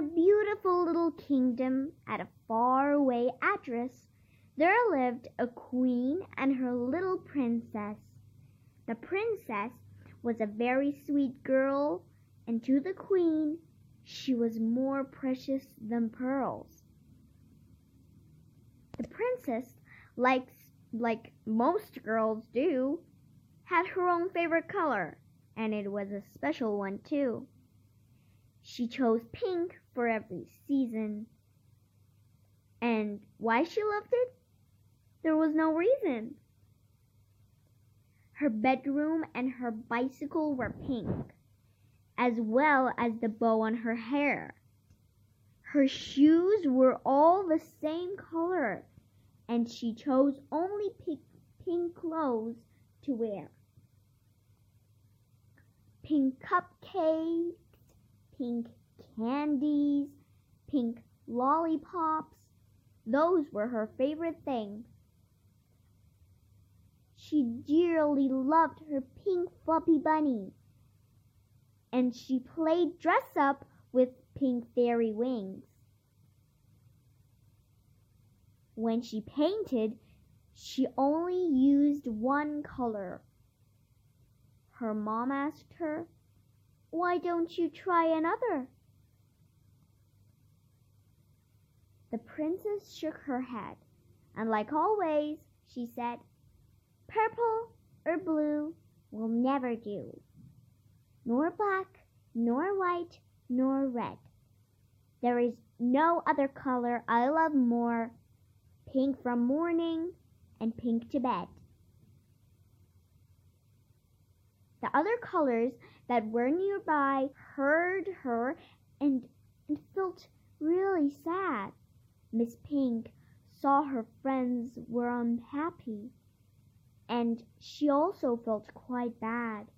a beautiful little kingdom at a far away address, there lived a queen and her little princess. The princess was a very sweet girl, and to the queen she was more precious than pearls. The princess, like, like most girls do, had her own favorite color, and it was a special one too. She chose pink for every season. And why she loved it? There was no reason. Her bedroom and her bicycle were pink, as well as the bow on her hair. Her shoes were all the same color, and she chose only pink, pink clothes to wear. Pink cupcakes, pink candies, pink lollipops, those were her favorite things. She dearly loved her pink fluffy bunny. And she played dress up with pink fairy wings. When she painted, she only used one color. Her mom asked her, Why don't you try another? The princess shook her head, and like always, she said, Purple or blue will never do, nor black, nor white, nor red. There is no other color I love more, pink from morning and pink to bed. The other colors that were nearby heard her and, and felt really sad. Miss Pink saw her friends were unhappy and she also felt quite bad.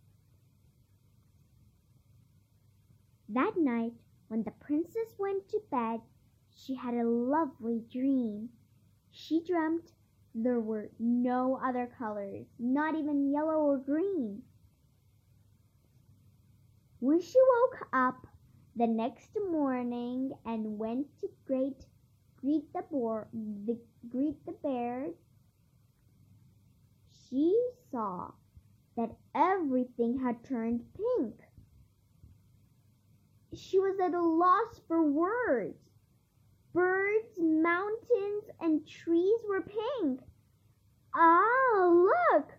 That night, when the princess went to bed, she had a lovely dream. She dreamt there were no other colors, not even yellow or green. When she woke up the next morning and went to greet, greet the, boar, the greet the bears, she saw that everything had turned pink. She was at a loss for words. Birds, mountains, and trees were pink. Ah, look!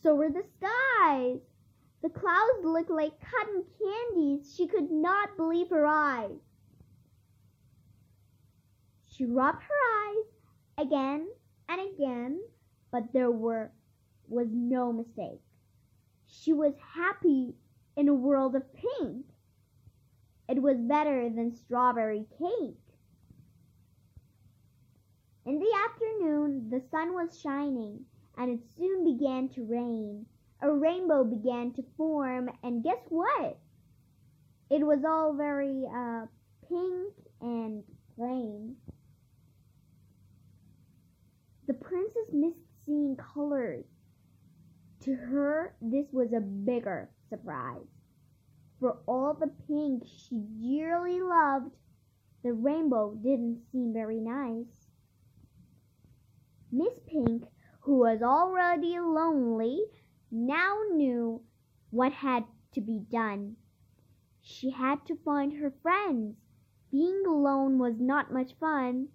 So were the skies. The clouds looked like cotton candies. She could not believe her eyes. She rubbed her eyes again and again, but there were was no mistake. She was happy in a world of pink. It was better than strawberry cake. In the afternoon, the sun was shining, and it soon began to rain. A rainbow began to form, and guess what? It was all very uh, pink and plain. The princess missed seeing colors. To her, this was a bigger surprise. For all the pink she dearly loved, the rainbow didn't seem very nice. Miss Pink, who was already lonely, now knew what had to be done. She had to find her friends. Being alone was not much fun.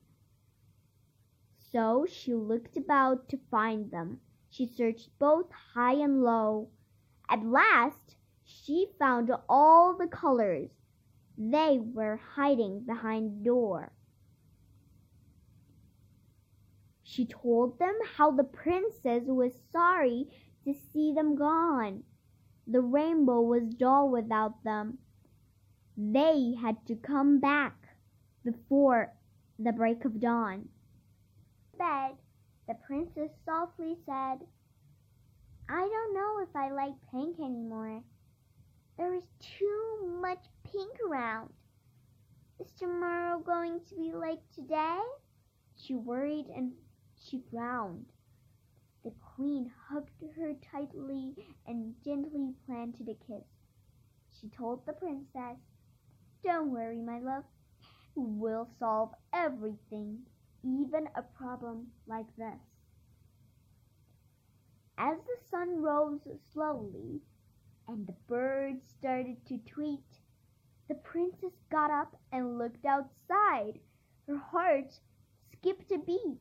So she looked about to find them. She searched both high and low. At last she found all the colors. They were hiding behind the door. She told them how the princess was sorry to see them gone. The rainbow was dull without them. They had to come back before the break of dawn. Bed the princess softly said, I don't know if I like pink anymore. There is too much pink around. Is tomorrow going to be like today? She worried and she frowned. The queen hugged her tightly and gently planted a kiss. She told the princess, Don't worry, my love. We'll solve everything, even a problem like this. As the sun rose slowly and the birds started to tweet, the princess got up and looked outside. Her heart skipped a beat.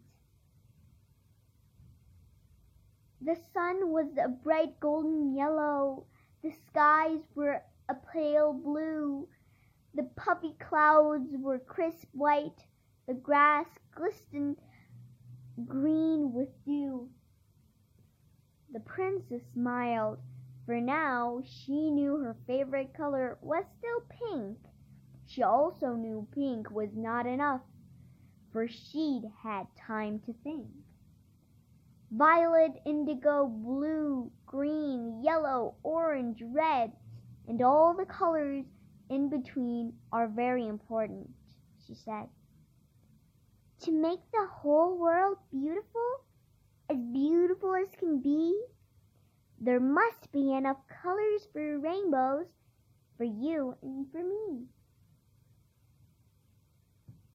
The sun was a bright golden yellow. The skies were a pale blue. The puffy clouds were crisp white. The grass glistened green with dew. The princess smiled, for now she knew her favorite color was still pink. She also knew pink was not enough, for she'd had time to think. Violet, indigo, blue, green, yellow, orange, red, and all the colors in between are very important, she said. To make the whole world beautiful, as beautiful as can be, there must be enough colors for rainbows for you and for me.